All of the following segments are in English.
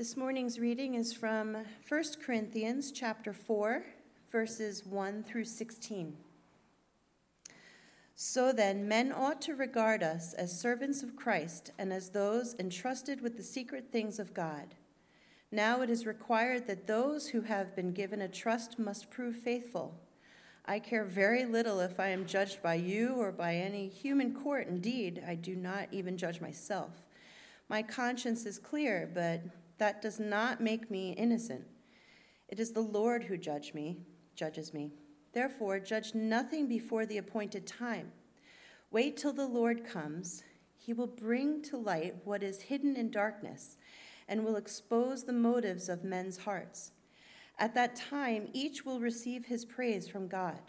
This morning's reading is from 1 Corinthians chapter 4, verses 1 through 16. So then, men ought to regard us as servants of Christ and as those entrusted with the secret things of God. Now it is required that those who have been given a trust must prove faithful. I care very little if I am judged by you or by any human court. Indeed, I do not even judge myself. My conscience is clear, but that does not make me innocent. It is the Lord who judge me, judges me. Therefore, judge nothing before the appointed time. Wait till the Lord comes. He will bring to light what is hidden in darkness and will expose the motives of men's hearts. At that time, each will receive his praise from God.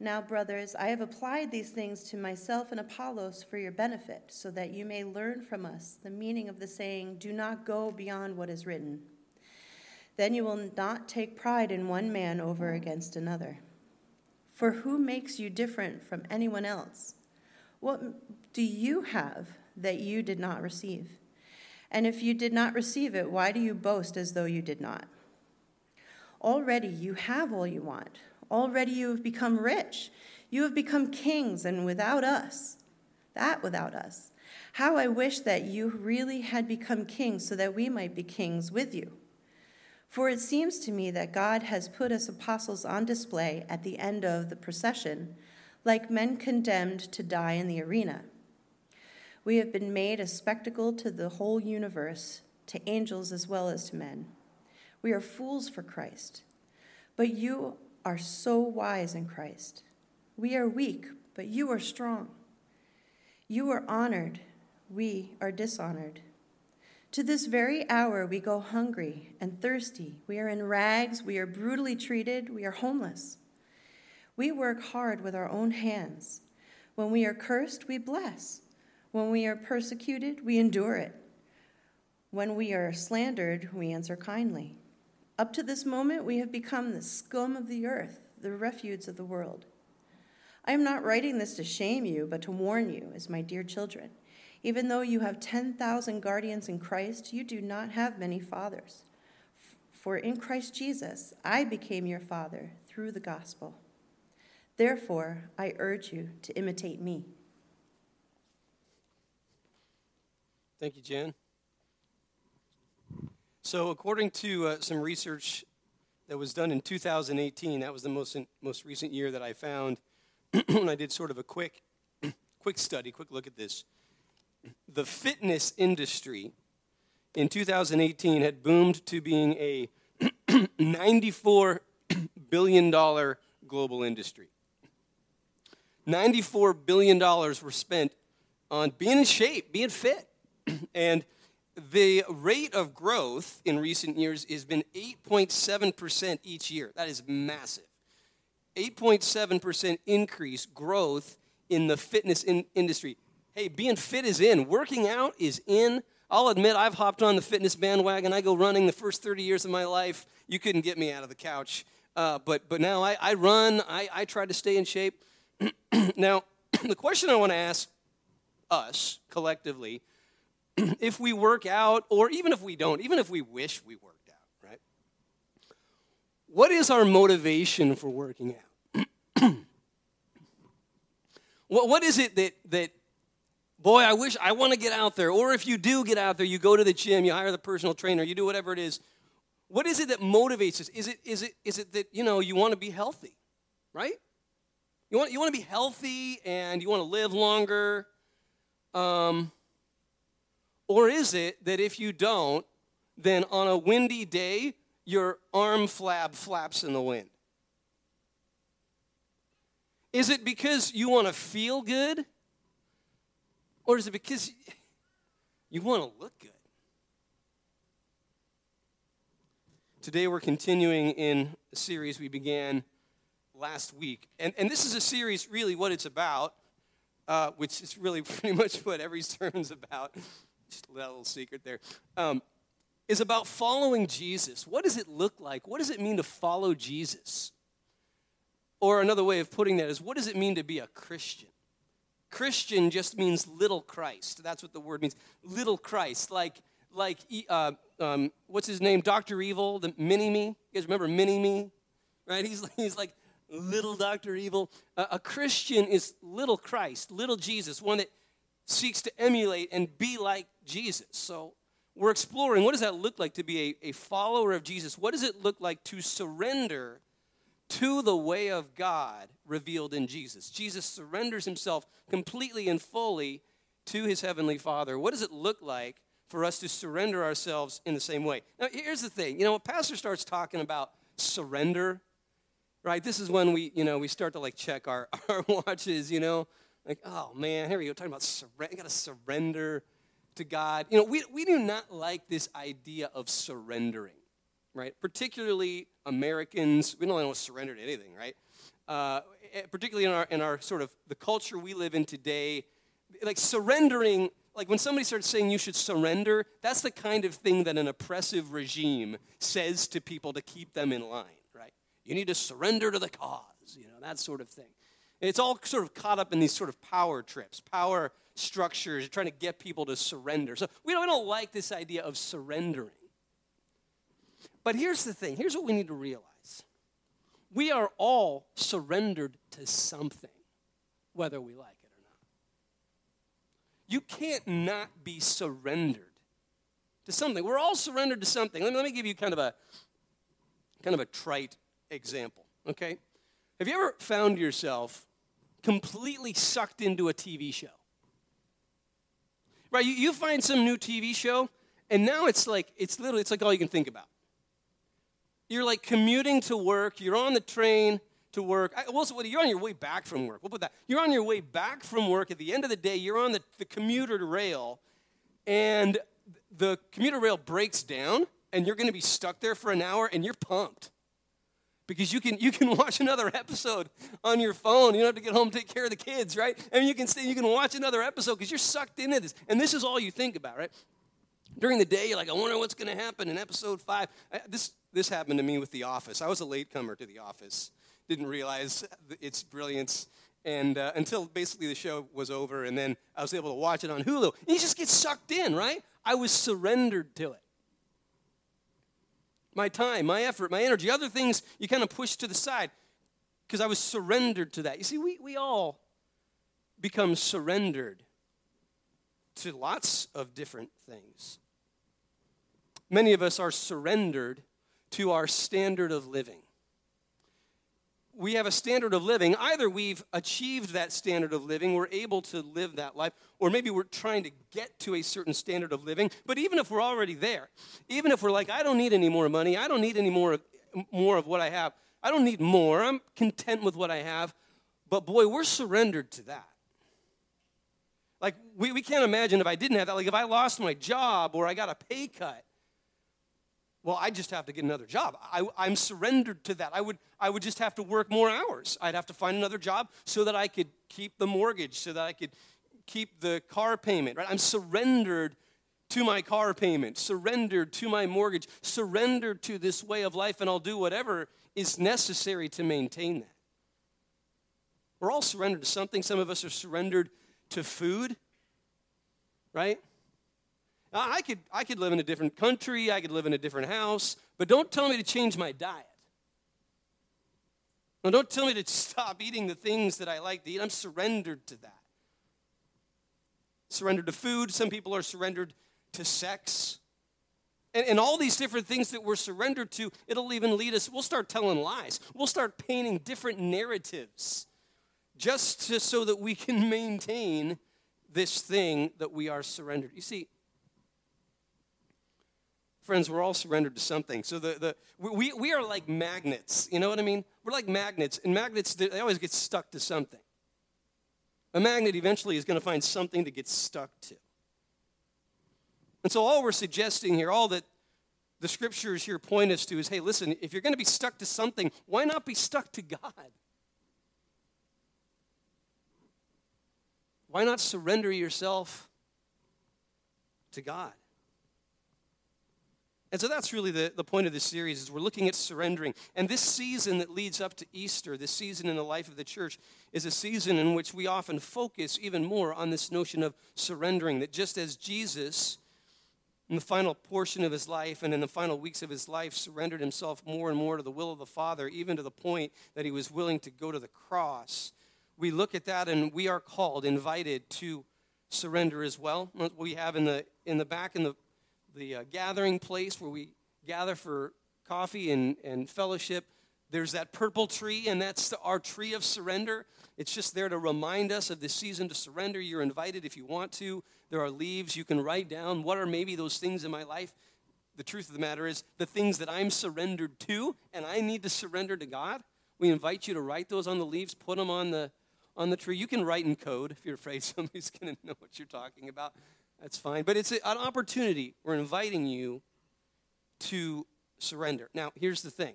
Now, brothers, I have applied these things to myself and Apollos for your benefit, so that you may learn from us the meaning of the saying, Do not go beyond what is written. Then you will not take pride in one man over against another. For who makes you different from anyone else? What do you have that you did not receive? And if you did not receive it, why do you boast as though you did not? Already you have all you want. Already you have become rich. You have become kings, and without us, that without us. How I wish that you really had become kings so that we might be kings with you. For it seems to me that God has put us apostles on display at the end of the procession, like men condemned to die in the arena. We have been made a spectacle to the whole universe, to angels as well as to men. We are fools for Christ. But you are so wise in Christ. We are weak, but you are strong. You are honored, we are dishonored. To this very hour, we go hungry and thirsty. We are in rags, we are brutally treated, we are homeless. We work hard with our own hands. When we are cursed, we bless. When we are persecuted, we endure it. When we are slandered, we answer kindly. Up to this moment, we have become the scum of the earth, the refuse of the world. I am not writing this to shame you, but to warn you, as my dear children. Even though you have 10,000 guardians in Christ, you do not have many fathers. For in Christ Jesus, I became your father through the gospel. Therefore, I urge you to imitate me. Thank you, Jen. So, according to uh, some research that was done in 2018, that was the most, in, most recent year that I found when I did sort of a quick, quick study, quick look at this. The fitness industry in 2018 had boomed to being a $94 billion global industry. $94 billion were spent on being in shape, being fit. and the rate of growth in recent years has been 8.7% each year. That is massive. 8.7% increase growth in the fitness in industry. Hey, being fit is in, working out is in. I'll admit I've hopped on the fitness bandwagon. I go running the first 30 years of my life. You couldn't get me out of the couch. Uh, but, but now I, I run, I, I try to stay in shape. now, the question I want to ask us collectively if we work out, or even if we don't, even if we wish we worked out, right? What is our motivation for working out? what, what is it that, that, boy, I wish I want to get out there? Or if you do get out there, you go to the gym, you hire the personal trainer, you do whatever it is. What is it that motivates us? Is it, is it, is it that, you know, you want to be healthy, right? You want, you want to be healthy and you want to live longer. Um, or is it that if you don't, then on a windy day, your arm flab flaps in the wind? Is it because you want to feel good? Or is it because you want to look good? Today we're continuing in a series we began last week. And, and this is a series, really, what it's about, uh, which is really pretty much what every sermon's about little secret there. Um, is about following Jesus. What does it look like? What does it mean to follow Jesus? Or another way of putting that is, what does it mean to be a Christian? Christian just means little Christ. That's what the word means. Little Christ, like like uh, um, what's his name? Dr. Evil, the mini me. You guys remember mini me? Right? He's, he's like little Dr. Evil. Uh, a Christian is little Christ, little Jesus, one that seeks to emulate and be like Jesus. So we're exploring what does that look like to be a, a follower of Jesus? What does it look like to surrender to the way of God revealed in Jesus? Jesus surrenders himself completely and fully to his heavenly Father. What does it look like for us to surrender ourselves in the same way? Now, here's the thing you know, when Pastor starts talking about surrender, right, this is when we, you know, we start to like check our, our watches, you know, like, oh man, here we go, talking about surrender, you gotta surrender to God. You know, we, we do not like this idea of surrendering, right? Particularly Americans, we don't want to surrender to anything, right? Uh, eh, particularly in our, in our sort of the culture we live in today, like surrendering, like when somebody starts saying you should surrender, that's the kind of thing that an oppressive regime says to people to keep them in line, right? You need to surrender to the cause, you know, that sort of thing. It's all sort of caught up in these sort of power trips, power structures, trying to get people to surrender. So we don't, we don't like this idea of surrendering. But here's the thing here's what we need to realize we are all surrendered to something, whether we like it or not. You can't not be surrendered to something. We're all surrendered to something. Let me, let me give you kind of a kind of a trite example, okay? Have you ever found yourself completely sucked into a TV show? Right, you, you find some new TV show, and now it's like it's literally it's like all you can think about. You're like commuting to work, you're on the train to work. I, well, so you're on your way back from work. We'll put that. You're on your way back from work. At the end of the day, you're on the, the commuter rail, and the commuter rail breaks down, and you're going to be stuck there for an hour, and you're pumped because you can you can watch another episode on your phone. You don't have to get home and take care of the kids, right? I mean, you can stay, you can watch another episode because you're sucked into this, and this is all you think about, right? During the day, you're like, I wonder what's going to happen in episode five. This this happened to me with The Office. I was a latecomer to The Office, didn't realize its brilliance. And uh, until basically the show was over, and then I was able to watch it on Hulu. And you just get sucked in, right? I was surrendered to it my time, my effort, my energy, other things you kind of push to the side because I was surrendered to that. You see, we, we all become surrendered to lots of different things. Many of us are surrendered to our standard of living we have a standard of living. Either we've achieved that standard of living, we're able to live that life, or maybe we're trying to get to a certain standard of living. But even if we're already there, even if we're like, I don't need any more money, I don't need any more, more of what I have, I don't need more, I'm content with what I have. But boy, we're surrendered to that. Like, we, we can't imagine if I didn't have that. Like, if I lost my job or I got a pay cut, well, I just have to get another job. I, am surrendered to that. I would, I would just have to work more hours. I'd have to find another job so that I could keep the mortgage, so that I could keep the car payment, right? I'm surrendered to my car payment, surrendered to my mortgage, surrendered to this way of life, and I'll do whatever is necessary to maintain that. We're all surrendered to something. Some of us are surrendered to food, right? I could, I could live in a different country, I could live in a different house, but don't tell me to change my diet. No, don't tell me to stop eating the things that I like to eat. I'm surrendered to that. Surrendered to food. Some people are surrendered to sex. And, and all these different things that we're surrendered to, it'll even lead us, we'll start telling lies. We'll start painting different narratives just to, so that we can maintain this thing that we are surrendered. You see, Friends, we're all surrendered to something. So the, the, we, we are like magnets. You know what I mean? We're like magnets, and magnets, they always get stuck to something. A magnet eventually is going to find something to get stuck to. And so all we're suggesting here, all that the scriptures here point us to is hey, listen, if you're going to be stuck to something, why not be stuck to God? Why not surrender yourself to God? And so that's really the, the point of this series is we're looking at surrendering. And this season that leads up to Easter, this season in the life of the church, is a season in which we often focus even more on this notion of surrendering. That just as Jesus in the final portion of his life and in the final weeks of his life surrendered himself more and more to the will of the Father, even to the point that he was willing to go to the cross. We look at that and we are called, invited to surrender as well. We have in the in the back in the the uh, gathering place where we gather for coffee and, and fellowship. There's that purple tree, and that's the, our tree of surrender. It's just there to remind us of the season to surrender. You're invited if you want to. There are leaves you can write down. What are maybe those things in my life? The truth of the matter is, the things that I'm surrendered to, and I need to surrender to God. We invite you to write those on the leaves, put them on the on the tree. You can write in code if you're afraid somebody's going to know what you're talking about. That's fine. But it's an opportunity. We're inviting you to surrender. Now, here's the thing.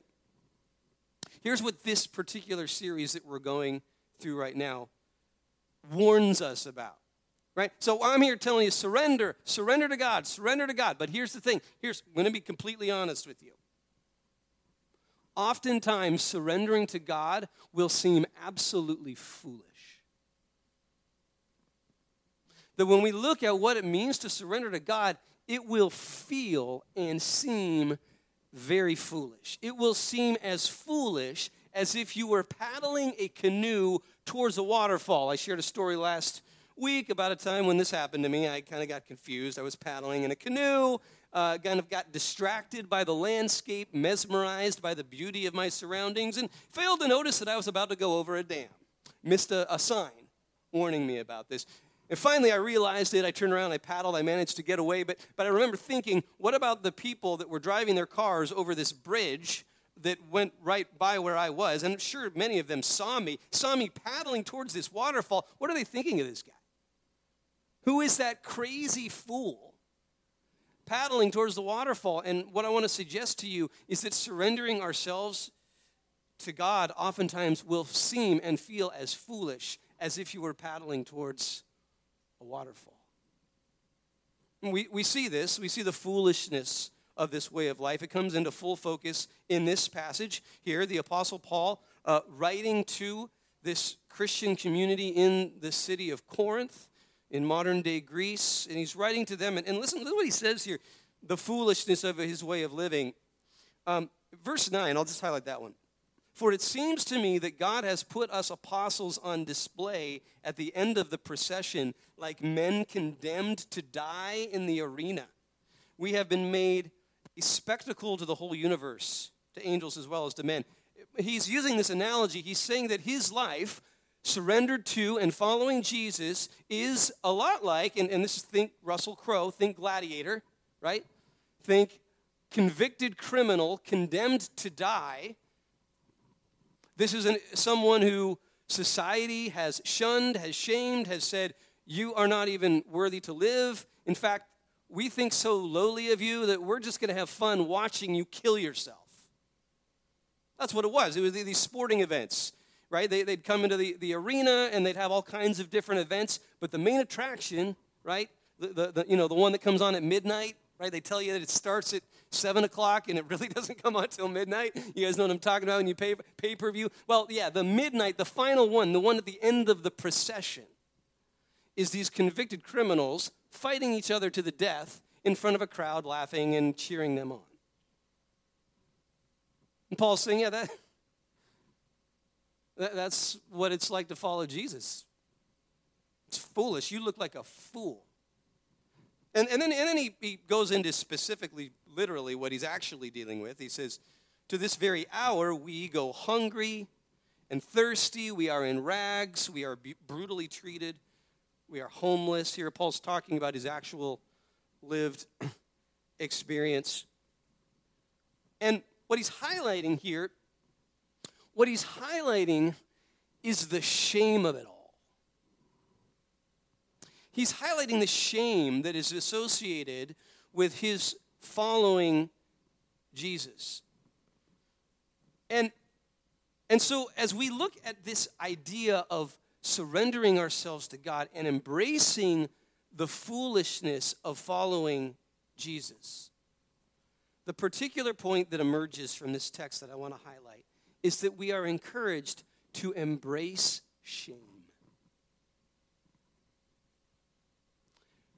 Here's what this particular series that we're going through right now warns us about. Right? So I'm here telling you surrender, surrender to God, surrender to God. But here's the thing. Here's I'm going to be completely honest with you. Oftentimes surrendering to God will seem absolutely foolish. That when we look at what it means to surrender to God, it will feel and seem very foolish. It will seem as foolish as if you were paddling a canoe towards a waterfall. I shared a story last week about a time when this happened to me. I kind of got confused. I was paddling in a canoe, uh, kind of got distracted by the landscape, mesmerized by the beauty of my surroundings, and failed to notice that I was about to go over a dam. Missed a, a sign warning me about this. And finally, I realized it. I turned around, I paddled, I managed to get away. But, but I remember thinking, what about the people that were driving their cars over this bridge that went right by where I was? And I'm sure many of them saw me, saw me paddling towards this waterfall. What are they thinking of this guy? Who is that crazy fool paddling towards the waterfall? And what I want to suggest to you is that surrendering ourselves to God oftentimes will seem and feel as foolish as if you were paddling towards a waterfall. We, we see this, we see the foolishness of this way of life. It comes into full focus in this passage here. The Apostle Paul uh, writing to this Christian community in the city of Corinth in modern day Greece, and he's writing to them. And, and listen, listen what he says here the foolishness of his way of living. Um, verse 9, I'll just highlight that one. For it seems to me that God has put us apostles on display at the end of the procession like men condemned to die in the arena. We have been made a spectacle to the whole universe, to angels as well as to men. He's using this analogy. He's saying that his life, surrendered to and following Jesus, is a lot like, and, and this is think Russell Crowe, think gladiator, right? Think convicted criminal condemned to die this is an, someone who society has shunned, has shamed, has said, You are not even worthy to live. In fact, we think so lowly of you that we're just going to have fun watching you kill yourself. That's what it was. It was these sporting events, right? They, would come into the, the arena and they'd have all kinds of different events, but the main attraction, right? The, the, the, you know, the one that comes on at midnight, right? They tell you that it starts at 7 o'clock and it really doesn't come on till midnight. You guys know what I'm talking about when you pay pay per view? Well, yeah, the midnight, the final one, the one at the end of the procession, is these convicted criminals fighting each other to the death in front of a crowd, laughing and cheering them on. And Paul's saying, yeah, that, that that's what it's like to follow Jesus. It's foolish. You look like a fool. And, and then, and then he, he goes into specifically, literally, what he's actually dealing with. He says, To this very hour, we go hungry and thirsty. We are in rags. We are brutally treated. We are homeless. Here, Paul's talking about his actual lived experience. And what he's highlighting here, what he's highlighting is the shame of it all he's highlighting the shame that is associated with his following Jesus. And, and so, as we look at this idea of surrendering ourselves to God and embracing the foolishness of following Jesus, the particular point that emerges from this text that I want to highlight is that we are encouraged to embrace shame.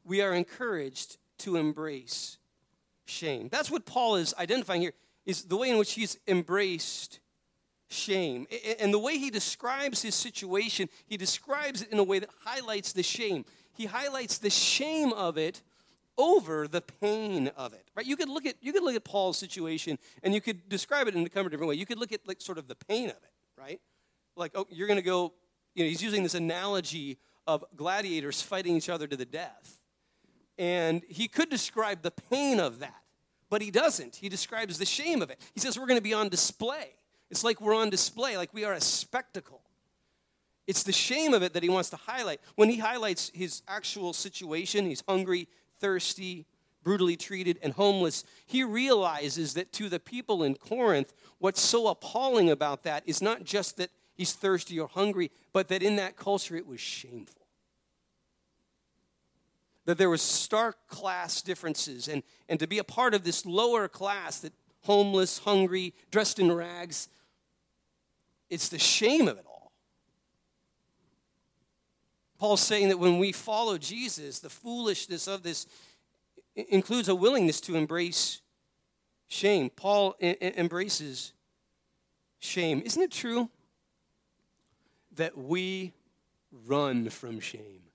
We are encouraged to embrace shame. That's what Paul is identifying here, is the way in which he's embraced shame. And the way he describes his situation, he describes it in a way that highlights the shame. He highlights the shame of it over the pain of it. Right? You could look at you could look at Paul's situation and you could describe it in a couple different way. You could look at like sort of the pain of it, right? Like, oh, you're gonna go, you know, he's using this analogy of gladiators fighting each other to the death. And he could describe the pain of that, but he doesn't. He describes the shame of it. He says we're going to be on display. It's like we're on display, like we are a spectacle. It's the shame of it that he wants to highlight. When he highlights his actual situation, he's hungry, thirsty, brutally treated, and homeless, he realizes that to the people in Corinth, what's so appalling about that is not just that he's thirsty or hungry, but that in that culture it was shameful that there was stark class differences. And, and to be a part of this lower class that homeless hungry dressed in rags it's the shame of it all. Paul's saying that when we follow jesus the foolishness of this includes a willingness to embrace shame. Paul embraces shame. Isn't it true that we run from shame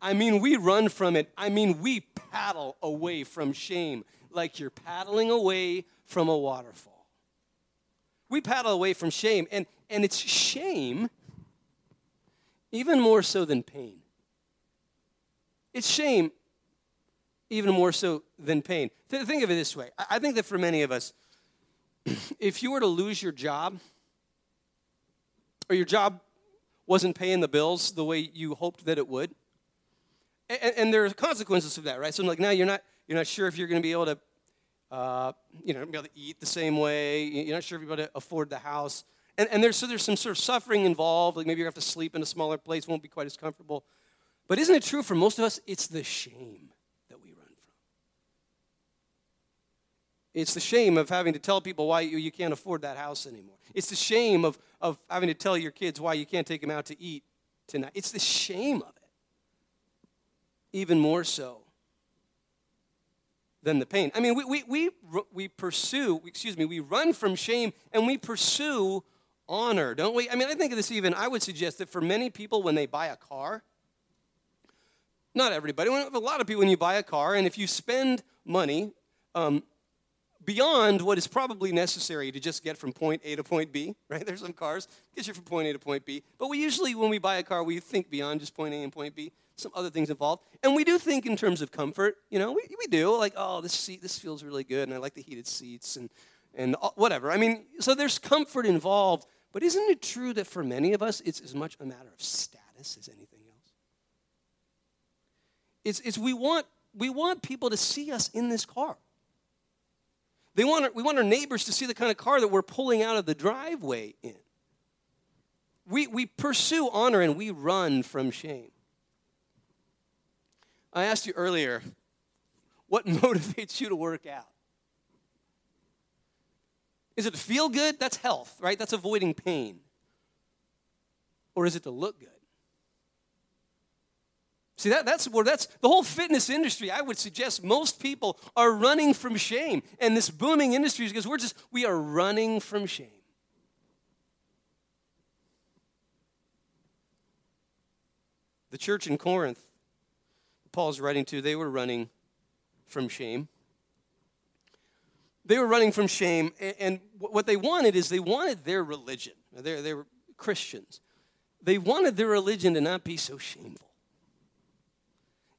I mean, we run from it. I mean, we paddle away from shame like you're paddling away from a waterfall. We paddle away from shame, and, and it's shame even more so than pain. It's shame even more so than pain. Think of it this way I think that for many of us, if you were to lose your job, or your job wasn't paying the bills the way you hoped that it would, and, and there are consequences of that, right? So I'm like now you're not you're not sure if you're going to be able to, uh, you know, be able to eat the same way. You're not sure if you're able to afford the house. And, and there's so there's some sort of suffering involved. Like maybe you have to sleep in a smaller place, won't be quite as comfortable. But isn't it true for most of us? It's the shame that we run from. It's the shame of having to tell people why you, you can't afford that house anymore. It's the shame of, of having to tell your kids why you can't take them out to eat tonight. It's the shame of it even more so than the pain. I mean, we, we, we, we pursue, excuse me, we run from shame and we pursue honor, don't we? I mean, I think of this even, I would suggest that for many people when they buy a car, not everybody, a lot of people when you buy a car, and if you spend money um, beyond what is probably necessary to just get from point A to point B, right? There's some cars get you from point A to point B, but we usually, when we buy a car, we think beyond just point A and point B some other things involved. And we do think in terms of comfort, you know, we, we do. Like, oh, this seat, this feels really good, and I like the heated seats, and, and whatever. I mean, so there's comfort involved, but isn't it true that for many of us, it's as much a matter of status as anything else? It's, it's we, want, we want people to see us in this car. They want our, we want our neighbors to see the kind of car that we're pulling out of the driveway in. We, we pursue honor and we run from shame. I asked you earlier, what motivates you to work out? Is it to feel good? That's health, right? That's avoiding pain. Or is it to look good? See, that, that's where that's the whole fitness industry. I would suggest most people are running from shame. And this booming industry is because we're just, we are running from shame. The church in Corinth Paul's writing to, they were running from shame. They were running from shame, and what they wanted is they wanted their religion. They, they were Christians. They wanted their religion to not be so shameful.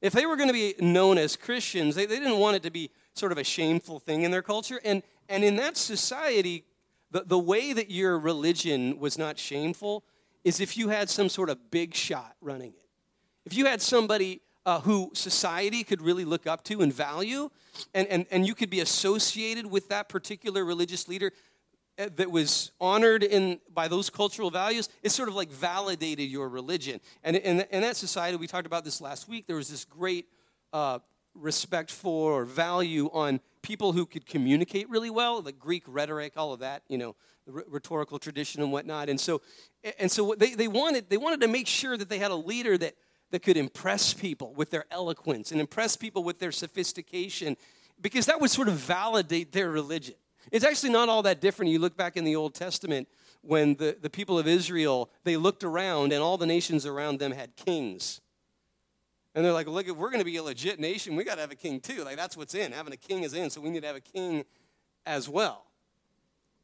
If they were going to be known as Christians, they, they didn't want it to be sort of a shameful thing in their culture. And, and in that society, the, the way that your religion was not shameful is if you had some sort of big shot running it. If you had somebody uh, who society could really look up to and value, and, and, and you could be associated with that particular religious leader uh, that was honored in by those cultural values, it sort of like validated your religion. And in, in that society, we talked about this last week, there was this great uh, respect for or value on people who could communicate really well, the Greek rhetoric, all of that, you know, the rhetorical tradition and whatnot. And so, and so they, they, wanted, they wanted to make sure that they had a leader that that could impress people with their eloquence and impress people with their sophistication because that would sort of validate their religion. It's actually not all that different. You look back in the Old Testament when the, the people of Israel, they looked around and all the nations around them had kings. And they're like, look, if we're going to be a legit nation, we got to have a king too. Like, that's what's in. Having a king is in, so we need to have a king as well.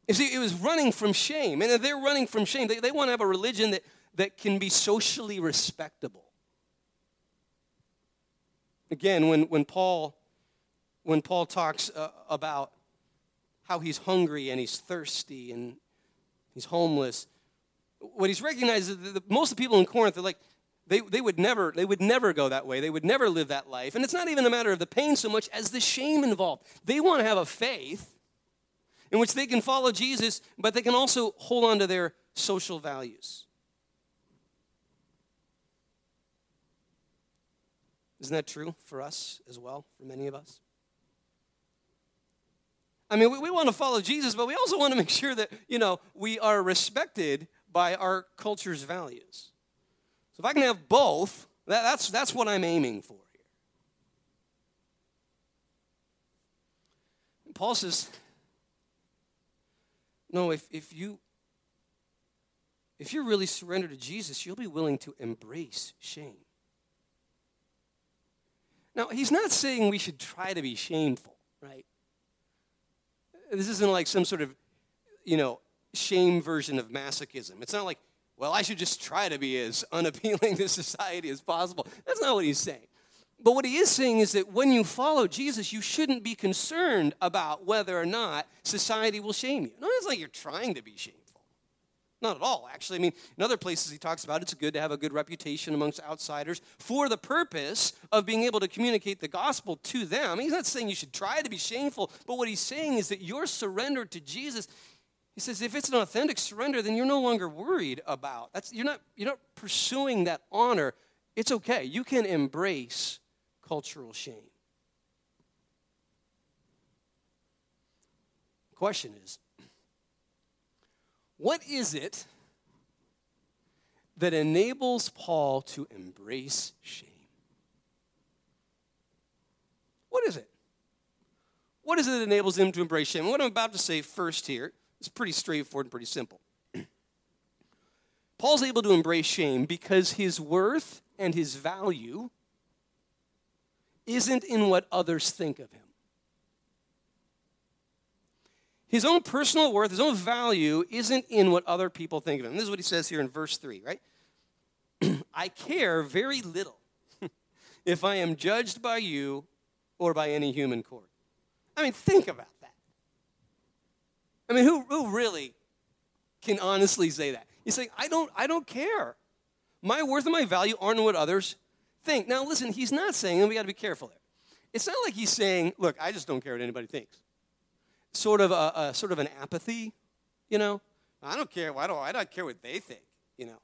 You see, it was running from shame. And they're running from shame, they, they want to have a religion that, that can be socially respectable. Again, when, when, Paul, when Paul talks uh, about how he's hungry and he's thirsty and he's homeless, what he's recognized is that most of the people in Corinth are like, they, they, would never, they would never go that way. They would never live that life. And it's not even a matter of the pain so much as the shame involved. They want to have a faith in which they can follow Jesus, but they can also hold on to their social values. Isn't that true for us as well, for many of us? I mean, we, we want to follow Jesus, but we also want to make sure that, you know, we are respected by our culture's values. So if I can have both, that, that's, that's what I'm aiming for here. And Paul says, no, if, if you if you're really surrendered to Jesus, you'll be willing to embrace shame. Now, he's not saying we should try to be shameful, right? This isn't like some sort of, you know, shame version of masochism. It's not like, well, I should just try to be as unappealing to society as possible. That's not what he's saying. But what he is saying is that when you follow Jesus, you shouldn't be concerned about whether or not society will shame you. No, it's like you're trying to be shameful. Not at all, actually. I mean, in other places he talks about it's good to have a good reputation amongst outsiders for the purpose of being able to communicate the gospel to them. He's not saying you should try to be shameful, but what he's saying is that your surrender to Jesus, he says, if it's an authentic surrender, then you're no longer worried about. That's you're not you're not pursuing that honor. It's okay. You can embrace cultural shame. The Question is what is it that enables Paul to embrace shame? What is it? What is it that enables him to embrace shame? what I'm about to say first here is pretty straightforward and pretty simple. Paul's able to embrace shame because his worth and his value isn't in what others think of him. His own personal worth, his own value, isn't in what other people think of him. This is what he says here in verse 3, right? I care very little if I am judged by you or by any human court. I mean, think about that. I mean, who, who really can honestly say that? He's saying, I don't, I don't care. My worth and my value aren't what others think. Now, listen, he's not saying, and we got to be careful there. It's not like he's saying, look, I just don't care what anybody thinks. Sort of a, a sort of an apathy, you know. I don't care. Why do I don't care what they think? You know,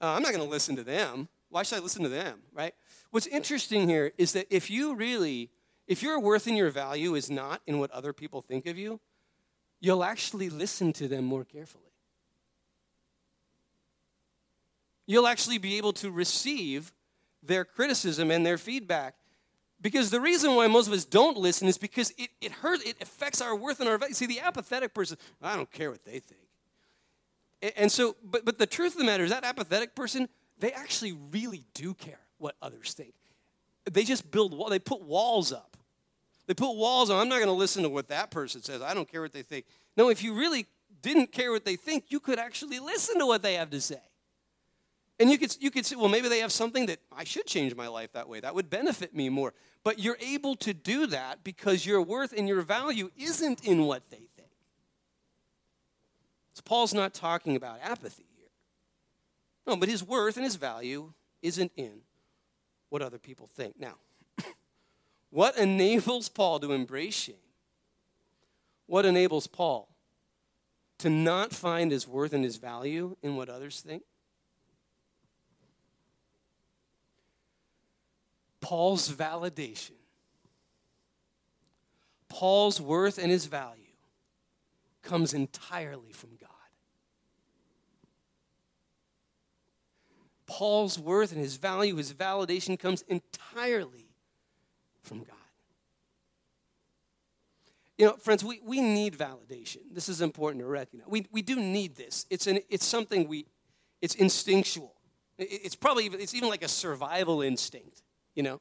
uh, I'm not going to listen to them. Why should I listen to them? Right? What's interesting here is that if you really, if your worth and your value is not in what other people think of you, you'll actually listen to them more carefully. You'll actually be able to receive their criticism and their feedback. Because the reason why most of us don't listen is because it, it hurts, it affects our worth and our value. See, the apathetic person, I don't care what they think. And, so, but, but the truth of the matter is that apathetic person, they actually really do care what others think. They just build, they put walls up. They put walls on. I'm not going to listen to what that person says. I don't care what they think. No, if you really didn't care what they think, you could actually listen to what they have to say. And you could, you could say, well, maybe they have something that I should change my life that way. That would benefit me more. But you're able to do that because your worth and your value isn't in what they think. So Paul's not talking about apathy here. No, but his worth and his value isn't in what other people think. Now, what enables Paul to embrace shame? What enables Paul to not find his worth and his value in what others think? Paul's validation, Paul's worth and his value comes entirely from God. Paul's worth and his value, his validation comes entirely from God. You know, friends, we, we need validation. This is important to recognize. We, we do need this. It's, an, it's something we, it's instinctual. It's probably, even, it's even like a survival instinct, you know?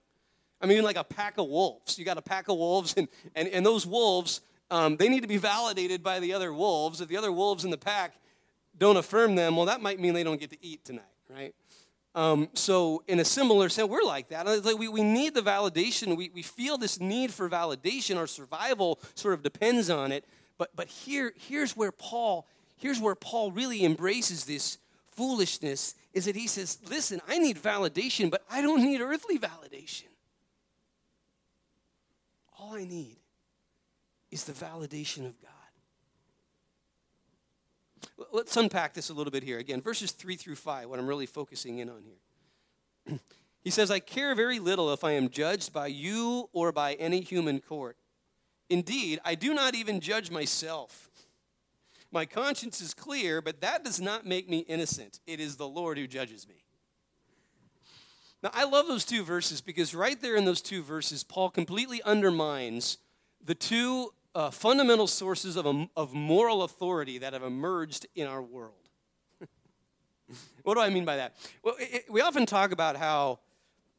I mean, like a pack of wolves. You got a pack of wolves, and, and, and those wolves, um, they need to be validated by the other wolves. If the other wolves in the pack don't affirm them, well, that might mean they don't get to eat tonight, right? Um, so, in a similar sense, we're like that. Like we, we need the validation. We, we feel this need for validation. Our survival sort of depends on it. But, but here, here's where Paul, here's where Paul really embraces this foolishness is that he says, listen, I need validation, but I don't need earthly validation. All I need is the validation of God. Let's unpack this a little bit here. Again, verses 3 through 5, what I'm really focusing in on here. he says, I care very little if I am judged by you or by any human court. Indeed, I do not even judge myself. My conscience is clear, but that does not make me innocent. It is the Lord who judges me. Now, I love those two verses because right there in those two verses, Paul completely undermines the two uh, fundamental sources of, a, of moral authority that have emerged in our world. what do I mean by that? Well, it, we often talk about how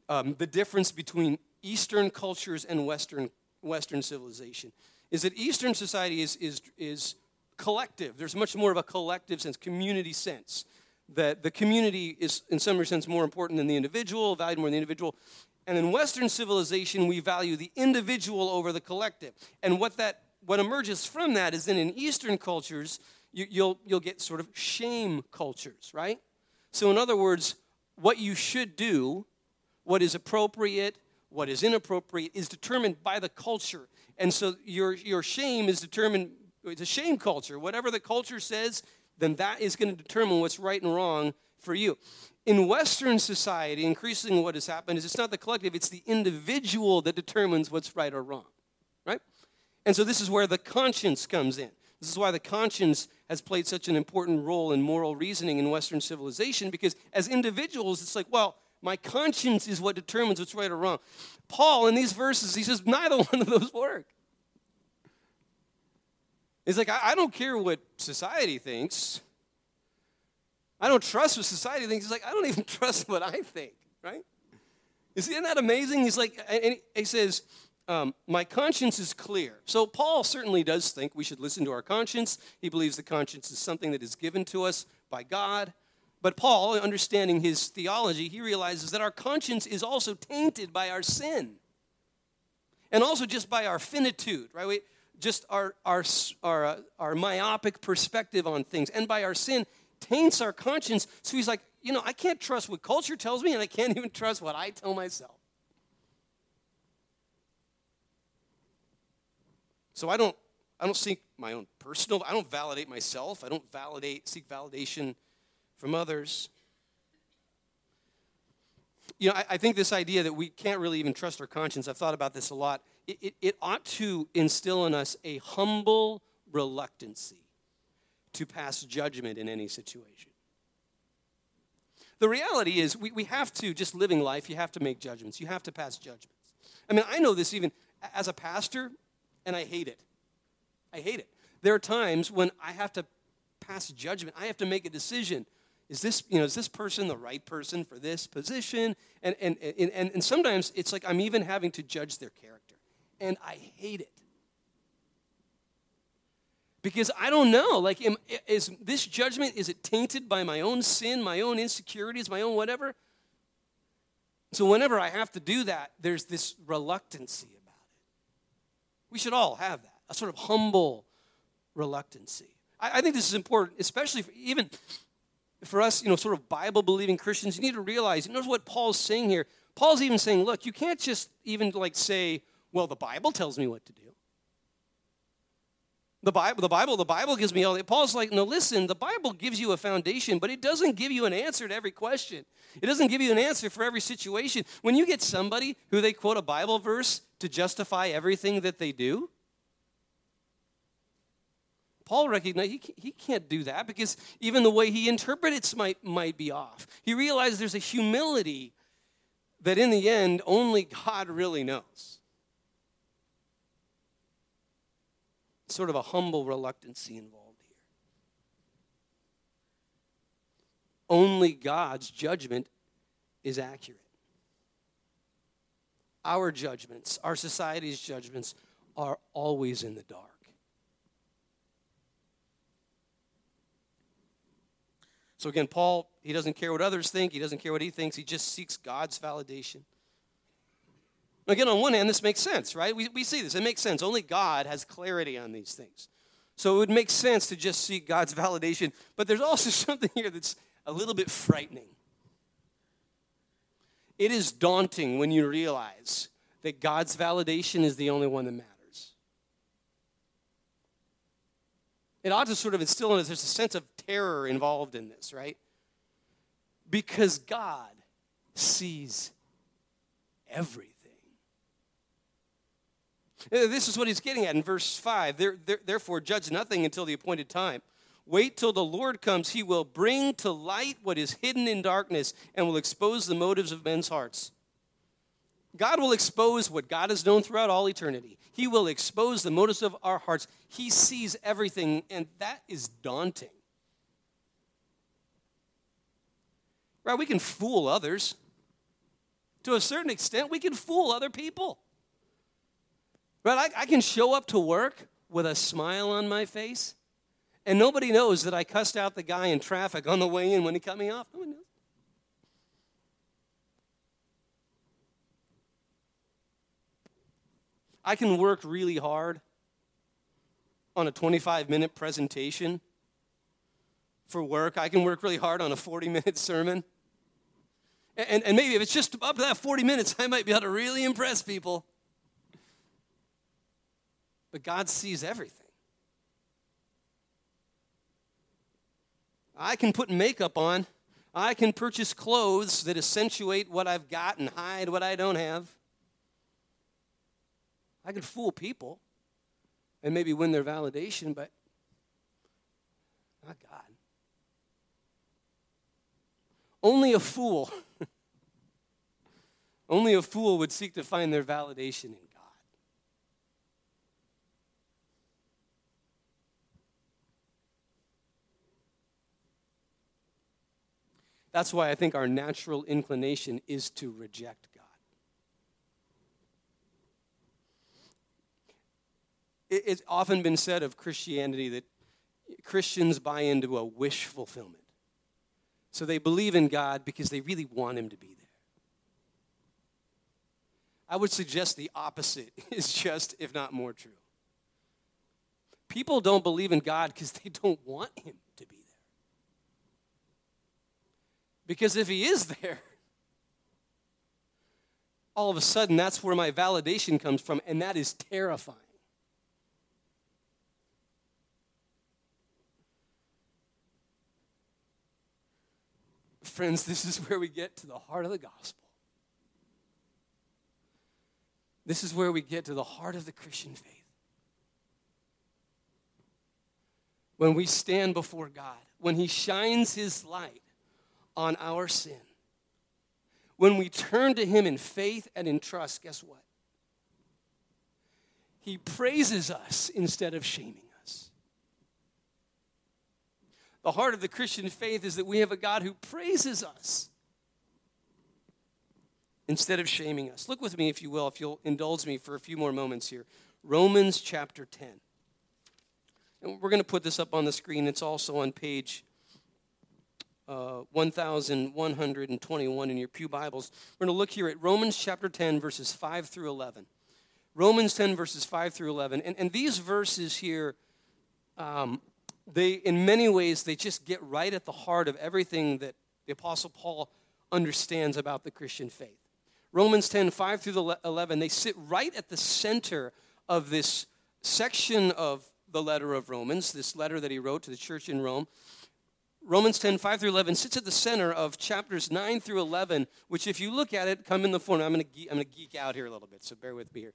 um, the difference between Eastern cultures and Western, Western civilization is that Eastern society is, is, is collective. There's much more of a collective sense, community sense. That the community is, in some sense, more important than the individual, valued more than the individual. And in Western civilization, we value the individual over the collective. And what that what emerges from that is then in Eastern cultures, you, you'll, you'll get sort of shame cultures, right? So, in other words, what you should do, what is appropriate, what is inappropriate, is determined by the culture. And so your, your shame is determined, it's a shame culture. Whatever the culture says, then that is going to determine what's right and wrong for you. In Western society, increasingly what has happened is it's not the collective, it's the individual that determines what's right or wrong, right? And so this is where the conscience comes in. This is why the conscience has played such an important role in moral reasoning in Western civilization because as individuals, it's like, well, my conscience is what determines what's right or wrong. Paul, in these verses, he says neither one of those work. He's like, I, I don't care what society thinks. I don't trust what society thinks. He's like, I don't even trust what I think, right? Isn't that amazing? He's like, and he says, um, my conscience is clear. So, Paul certainly does think we should listen to our conscience. He believes the conscience is something that is given to us by God. But Paul, understanding his theology, he realizes that our conscience is also tainted by our sin and also just by our finitude, right? We, just our, our, our, uh, our myopic perspective on things and by our sin taints our conscience. So he's like, you know, I can't trust what culture tells me and I can't even trust what I tell myself. So I don't, I don't seek my own personal, I don't validate myself. I don't validate, seek validation from others. You know, I, I think this idea that we can't really even trust our conscience, I've thought about this a lot. It, it, ought to instill in us a humble reluctancy to pass judgment in any situation. The reality is, we, we have to, just living life, you have to make judgments. You have to pass judgments. I mean, I know this even as a pastor and I hate it. I hate it. There are times when I have to pass judgment. I have to make a decision. Is this, you know, is this person the right person for this position? And, and, and, and, and sometimes it's like I'm even having to judge their character. And I hate it. Because I don't know, like, am, is this judgment, is it tainted by my own sin, my own insecurities, my own whatever? So whenever I have to do that, there's this reluctancy about it. we should all have that, a sort of humble reluctancy. I, I think this is important, especially for even for us, you know, sort of Bible believing Christians. You need to realize, notice what Paul's saying here. Paul's even saying, look, you can't just even like say, well, the Bible tells me what to do. The Bible, the Bible, the Bible gives me all that. Paul's like, no, listen, the Bible gives you a foundation, but it doesn't give you an answer to every question. It doesn't give you an answer for every situation. When you get somebody who they quote a Bible verse to justify everything that they do, Paul recognized he, he can't do that because even the way he interprets might, might be off. He realized there's a humility that in the end only God really knows. Sort of a humble reluctancy involved here. Only God's judgment is accurate. Our judgments, our society's judgments, are always in the dark. So again, Paul, he doesn't care what others think, he doesn't care what he thinks, he just seeks God's validation. Again, on one hand, this makes sense, right? We, we see this. It makes sense. Only God has clarity on these things. So it would make sense to just seek God's validation. But there's also something here that's a little bit frightening. It is daunting when you realize that God's validation is the only one that matters. It ought to sort of instill in us there's a sense of terror involved in this, right? Because God sees everything. Uh, this is what he's getting at in verse 5. Therefore, judge nothing until the appointed time. Wait till the Lord comes. He will bring to light what is hidden in darkness and will expose the motives of men's hearts. God will expose what God has known throughout all eternity. He will expose the motives of our hearts. He sees everything, and that is daunting. Right? We can fool others. To a certain extent, we can fool other people. Right? I, I can show up to work with a smile on my face and nobody knows that I cussed out the guy in traffic on the way in when he cut me off. No one knows. I can work really hard on a 25 minute presentation for work. I can work really hard on a 40 minute sermon. And, and maybe if it's just up to that 40 minutes, I might be able to really impress people. But God sees everything. I can put makeup on. I can purchase clothes that accentuate what I've got and hide what I don't have. I can fool people and maybe win their validation, but not God. Only a fool, only a fool would seek to find their validation in That's why I think our natural inclination is to reject God. It's often been said of Christianity that Christians buy into a wish fulfillment. So they believe in God because they really want Him to be there. I would suggest the opposite is just, if not more true. People don't believe in God because they don't want Him to be there. Because if he is there, all of a sudden that's where my validation comes from, and that is terrifying. Friends, this is where we get to the heart of the gospel. This is where we get to the heart of the Christian faith. When we stand before God, when He shines His light on our sin. When we turn to Him in faith and in trust, guess what? He praises us instead of shaming us. The heart of the Christian faith is that we have a God who praises us instead of shaming us. Look with me, if you will, if you'll indulge me for a few more moments here. Romans chapter 10. And we're going to put this up on the screen. It's also on page uh, 1121 in your Pew Bibles. We're going to look here at Romans chapter 10, verses 5 through 11. Romans 10, verses 5 through 11. And, and these verses here, um, they, in many ways, they just get right at the heart of everything that the Apostle Paul understands about the Christian faith. Romans 10, 5 through 11, they sit right at the center of this section of the letter of Romans, this letter that he wrote to the church in Rome. Romans 10, 5 through 11 sits at the center of chapters 9 through 11, which, if you look at it, come in the form. I'm going going to geek out here a little bit, so bear with me here.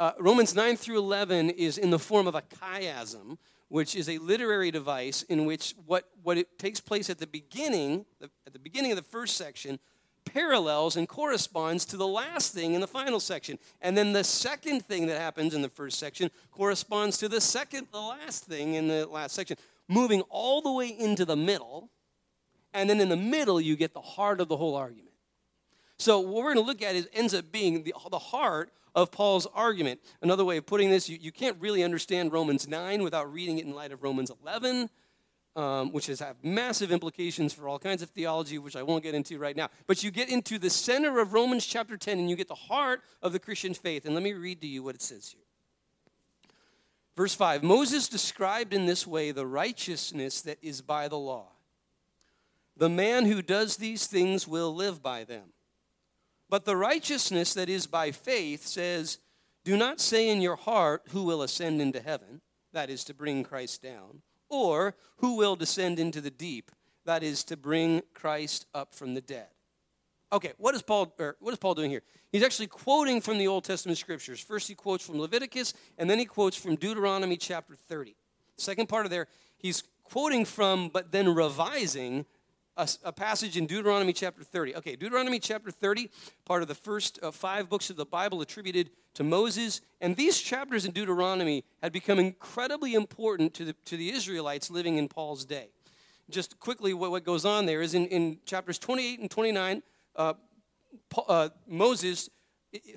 Uh, Romans 9 through 11 is in the form of a chiasm, which is a literary device in which what, what it takes place at the beginning, at the beginning of the first section, parallels and corresponds to the last thing in the final section. And then the second thing that happens in the first section corresponds to the second, the last thing in the last section, moving all the way into the middle. And then in the middle, you get the heart of the whole argument. So what we're going to look at is ends up being the, the heart of Paul's argument. Another way of putting this, you, you can't really understand Romans 9 without reading it in light of Romans 11, um, which has have massive implications for all kinds of theology, which I won't get into right now. But you get into the center of Romans chapter 10, and you get the heart of the Christian faith. And let me read to you what it says here. Verse 5 Moses described in this way the righteousness that is by the law. The man who does these things will live by them. But the righteousness that is by faith says, Do not say in your heart, Who will ascend into heaven? That is to bring Christ down. Or, Who will descend into the deep? That is to bring Christ up from the dead. Okay, what is Paul what is Paul doing here? He's actually quoting from the Old Testament scriptures. First he quotes from Leviticus and then he quotes from Deuteronomy chapter 30. Second part of there, he's quoting from but then revising a, a, passage in Deuteronomy chapter 30. Okay, Deuteronomy chapter 30, part of the first uh, five books of the Bible attributed to Moses. And these chapters in Deuteronomy had become incredibly important to the, to the Israelites living in Paul's day. Just quickly, what, what goes on there is in, in chapters 28 and 29, uh, uh, Moses,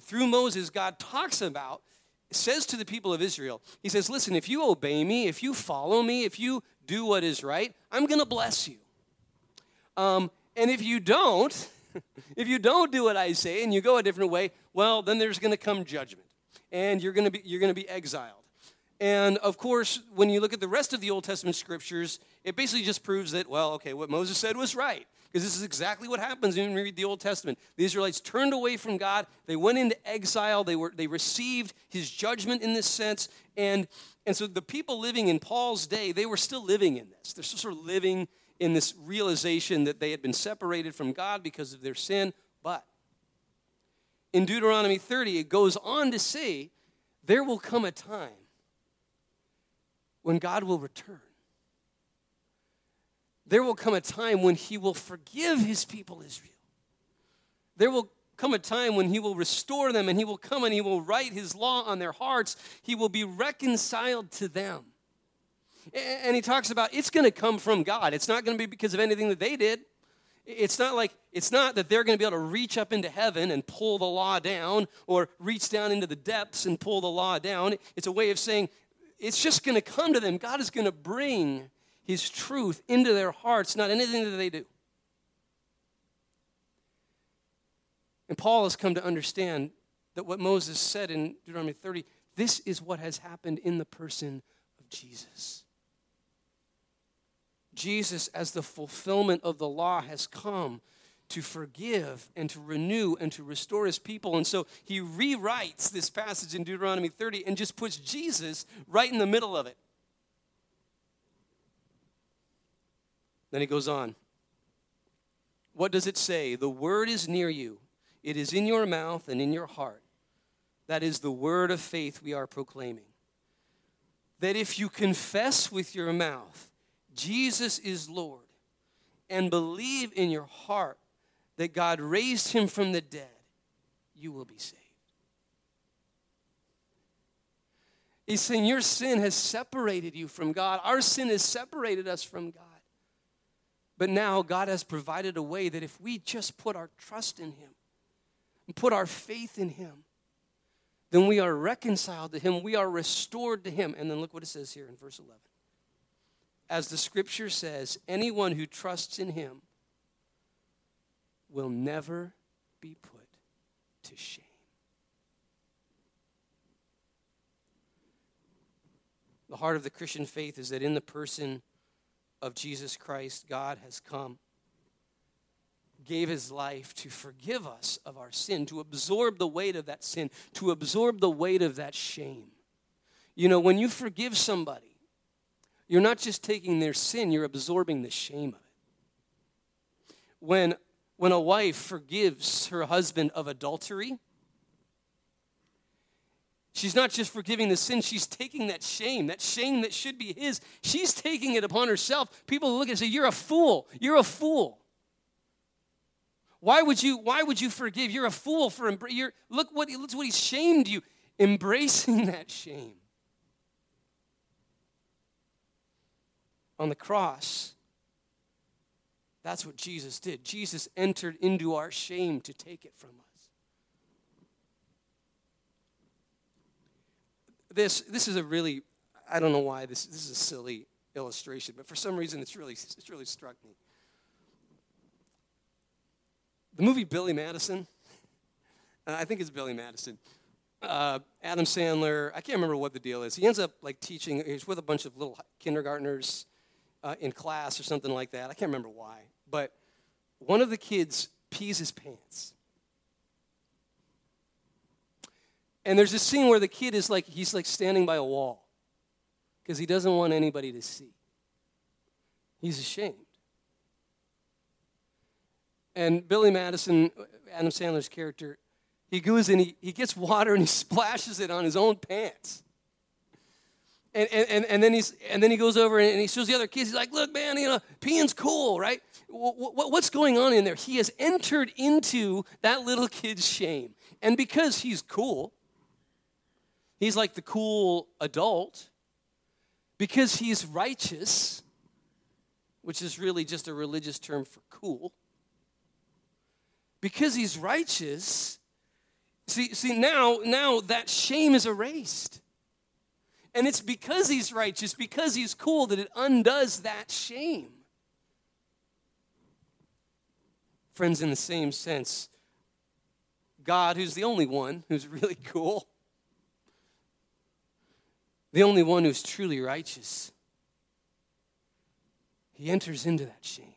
through Moses, God talks about says to the people of Israel, He says, Listen, if you obey me, if you follow me, if you do what is right, I'm going to bless you. Um, and if you don't, if you don't do what I say and you go a different way, well, then there's going to come judgment, and you're going to be you're going to be exiled. And of course, when you look at the rest of the Old Testament scriptures, it basically just proves that well, okay, what Moses said was right. Because this is exactly what happens when we read the Old Testament. The Israelites turned away from God. They went into exile. They, were, they received his judgment in this sense. And, and so the people living in Paul's day, they were still living in this. They're still sort of living in this realization that they had been separated from God because of their sin. But in Deuteronomy 30, it goes on to say, there will come a time when God will return. There will come a time when he will forgive his people Israel. There will come a time when he will restore them and he will come and he will write his law on their hearts. He will be reconciled to them. And he talks about it's going to come from God. It's not going to be because of anything that they did. It's not like it's not that they're going to be able to reach up into heaven and pull the law down or reach down into the depths and pull the law down. It's a way of saying it's just going to come to them. God is going to bring his truth into their hearts, not anything that they do. And Paul has come to understand that what Moses said in Deuteronomy 30, this is what has happened in the person of Jesus. Jesus, as the fulfillment of the law, has come to forgive and to renew and to restore his people. And so he rewrites this passage in Deuteronomy 30 and just puts Jesus right in the middle of it. Then he goes on. What does it say? The word is near you, it is in your mouth and in your heart. That is the word of faith we are proclaiming. That if you confess with your mouth, Jesus is Lord and believe in your heart that God raised him from the dead, you will be saved. He's saying your sin has separated you from God. Our sin has separated us from God. But now God has provided a way that if we just put our trust in Him and put our faith in Him, then we are reconciled to Him. We are restored to Him. And then look what it says here in verse 11 as the scripture says, anyone who trusts in him will never be put to shame. The heart of the Christian faith is that in the person of Jesus Christ, God has come, gave his life to forgive us of our sin, to absorb the weight of that sin, to absorb the weight of that shame. You know, when you forgive somebody, you're not just taking their sin, you're absorbing the shame of it. When, when a wife forgives her husband of adultery, She's not just forgiving the sin, she's taking that shame, that shame that should be his. She's taking it upon herself. People look and say, You're a fool. You're a fool. Why would you, why would you forgive? You're a fool for you're, look what look what he shamed you. Embracing that shame. On the cross, that's what Jesus did. Jesus entered into our shame to take it from us. This this is a really I don't know why this this is a silly illustration, but for some reason it's really it's really struck me. The movie Billy Madison, I think it's Billy Madison. Uh, Adam Sandler, I can't remember what the deal is. He ends up like teaching. He's with a bunch of little kindergartners uh, in class or something like that. I can't remember why, but one of the kids pees his pants. And there's this scene where the kid is like, he's like standing by a wall because he doesn't want anybody to see. He's ashamed. And Billy Madison, Adam Sandler's character, he goes and he, he gets water and he splashes it on his own pants. And, and, and, then he's, and then he goes over and he shows the other kids. He's like, look, man, you know, peeing's cool, right? What's going on in there? He has entered into that little kid's shame. And because he's cool, He's like the cool adult because he's righteous, which is really just a religious term for cool. Because he's righteous, see, see now, now that shame is erased. And it's because he's righteous, because he's cool, that it undoes that shame. Friends, in the same sense, God, who's the only one who's really cool, the only one who's truly righteous, he enters into that shame.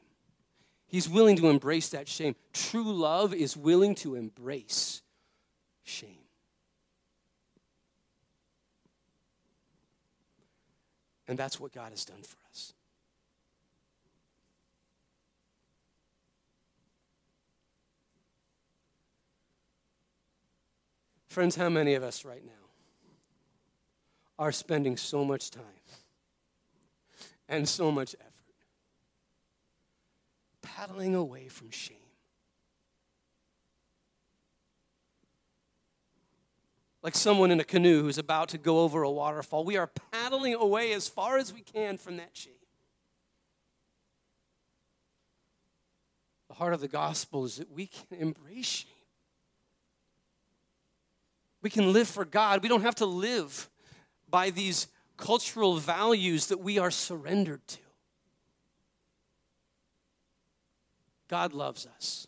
He's willing to embrace that shame. True love is willing to embrace shame. And that's what God has done for us. Friends, how many of us right now are spending so much time and so much effort paddling away from shame. Like someone in a canoe who's about to go over a waterfall, we are paddling away as far as we can from that shame. The heart of the gospel is that we can embrace shame. We can live for God. We don't have to live by these cultural values that we are surrendered to. God loves us.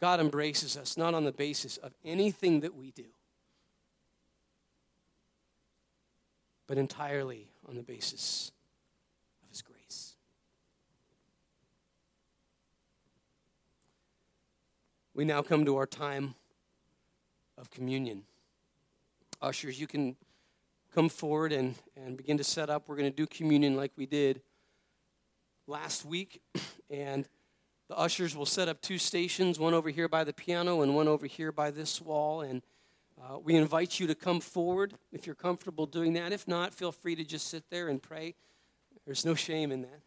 God embraces us, not on the basis of anything that we do, but entirely on the basis of His grace. We now come to our time of communion. Ushers, you can come forward and, and begin to set up. We're going to do communion like we did last week. And the ushers will set up two stations, one over here by the piano and one over here by this wall. And uh, we invite you to come forward if you're comfortable doing that. If not, feel free to just sit there and pray. There's no shame in that.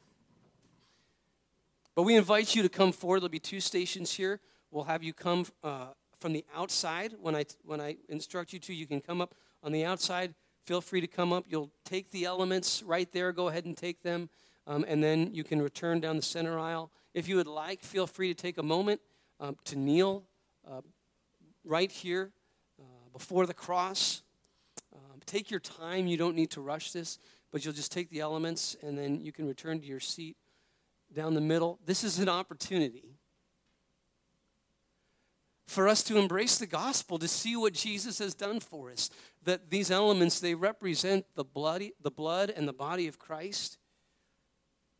But we invite you to come forward. There'll be two stations here. We'll have you come uh, from the outside. When I, when I instruct you to, you can come up on the outside feel free to come up. You'll take the elements right there. Go ahead and take them. Um, and then you can return down the center aisle. If you would like, feel free to take a moment um, to kneel uh, right here uh, before the cross. Um, take your time. You don't need to rush this, but you'll just take the elements and then you can return to your seat down the middle. This is an opportunity for us to embrace the gospel, to see what Jesus has done for us. That these elements, they represent the, bloody, the blood and the body of Christ.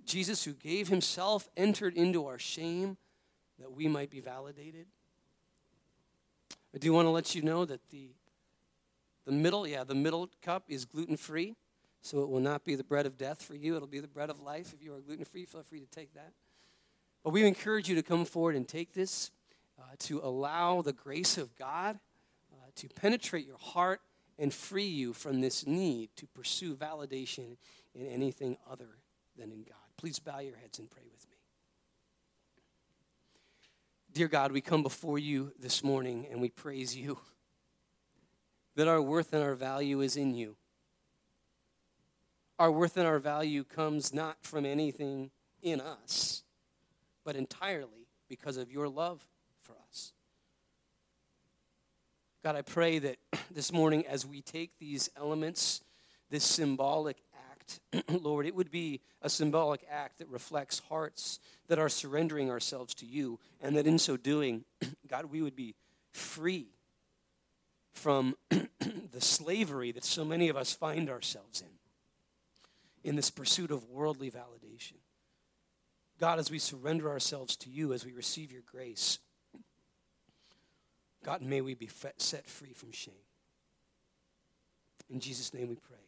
Jesus, who gave himself, entered into our shame that we might be validated. I do want to let you know that the, the middle, yeah, the middle cup is gluten free, so it will not be the bread of death for you. It'll be the bread of life. If you are gluten free, feel free to take that. But we encourage you to come forward and take this uh, to allow the grace of God uh, to penetrate your heart and free you from this need to pursue validation in anything other than in God. Please bow your heads and pray with me. Dear God, we come before you this morning and we praise you that our worth and our value is in you. Our worth and our value comes not from anything in us, but entirely because of your love for us. God, I pray that this morning as we take these elements, this symbolic act, Lord, it would be a symbolic act that reflects hearts that are surrendering ourselves to you, and that in so doing, God, we would be free from the slavery that so many of us find ourselves in, in this pursuit of worldly validation. God, as we surrender ourselves to you, as we receive your grace, God, may we be set free from shame. In Jesus' name we pray.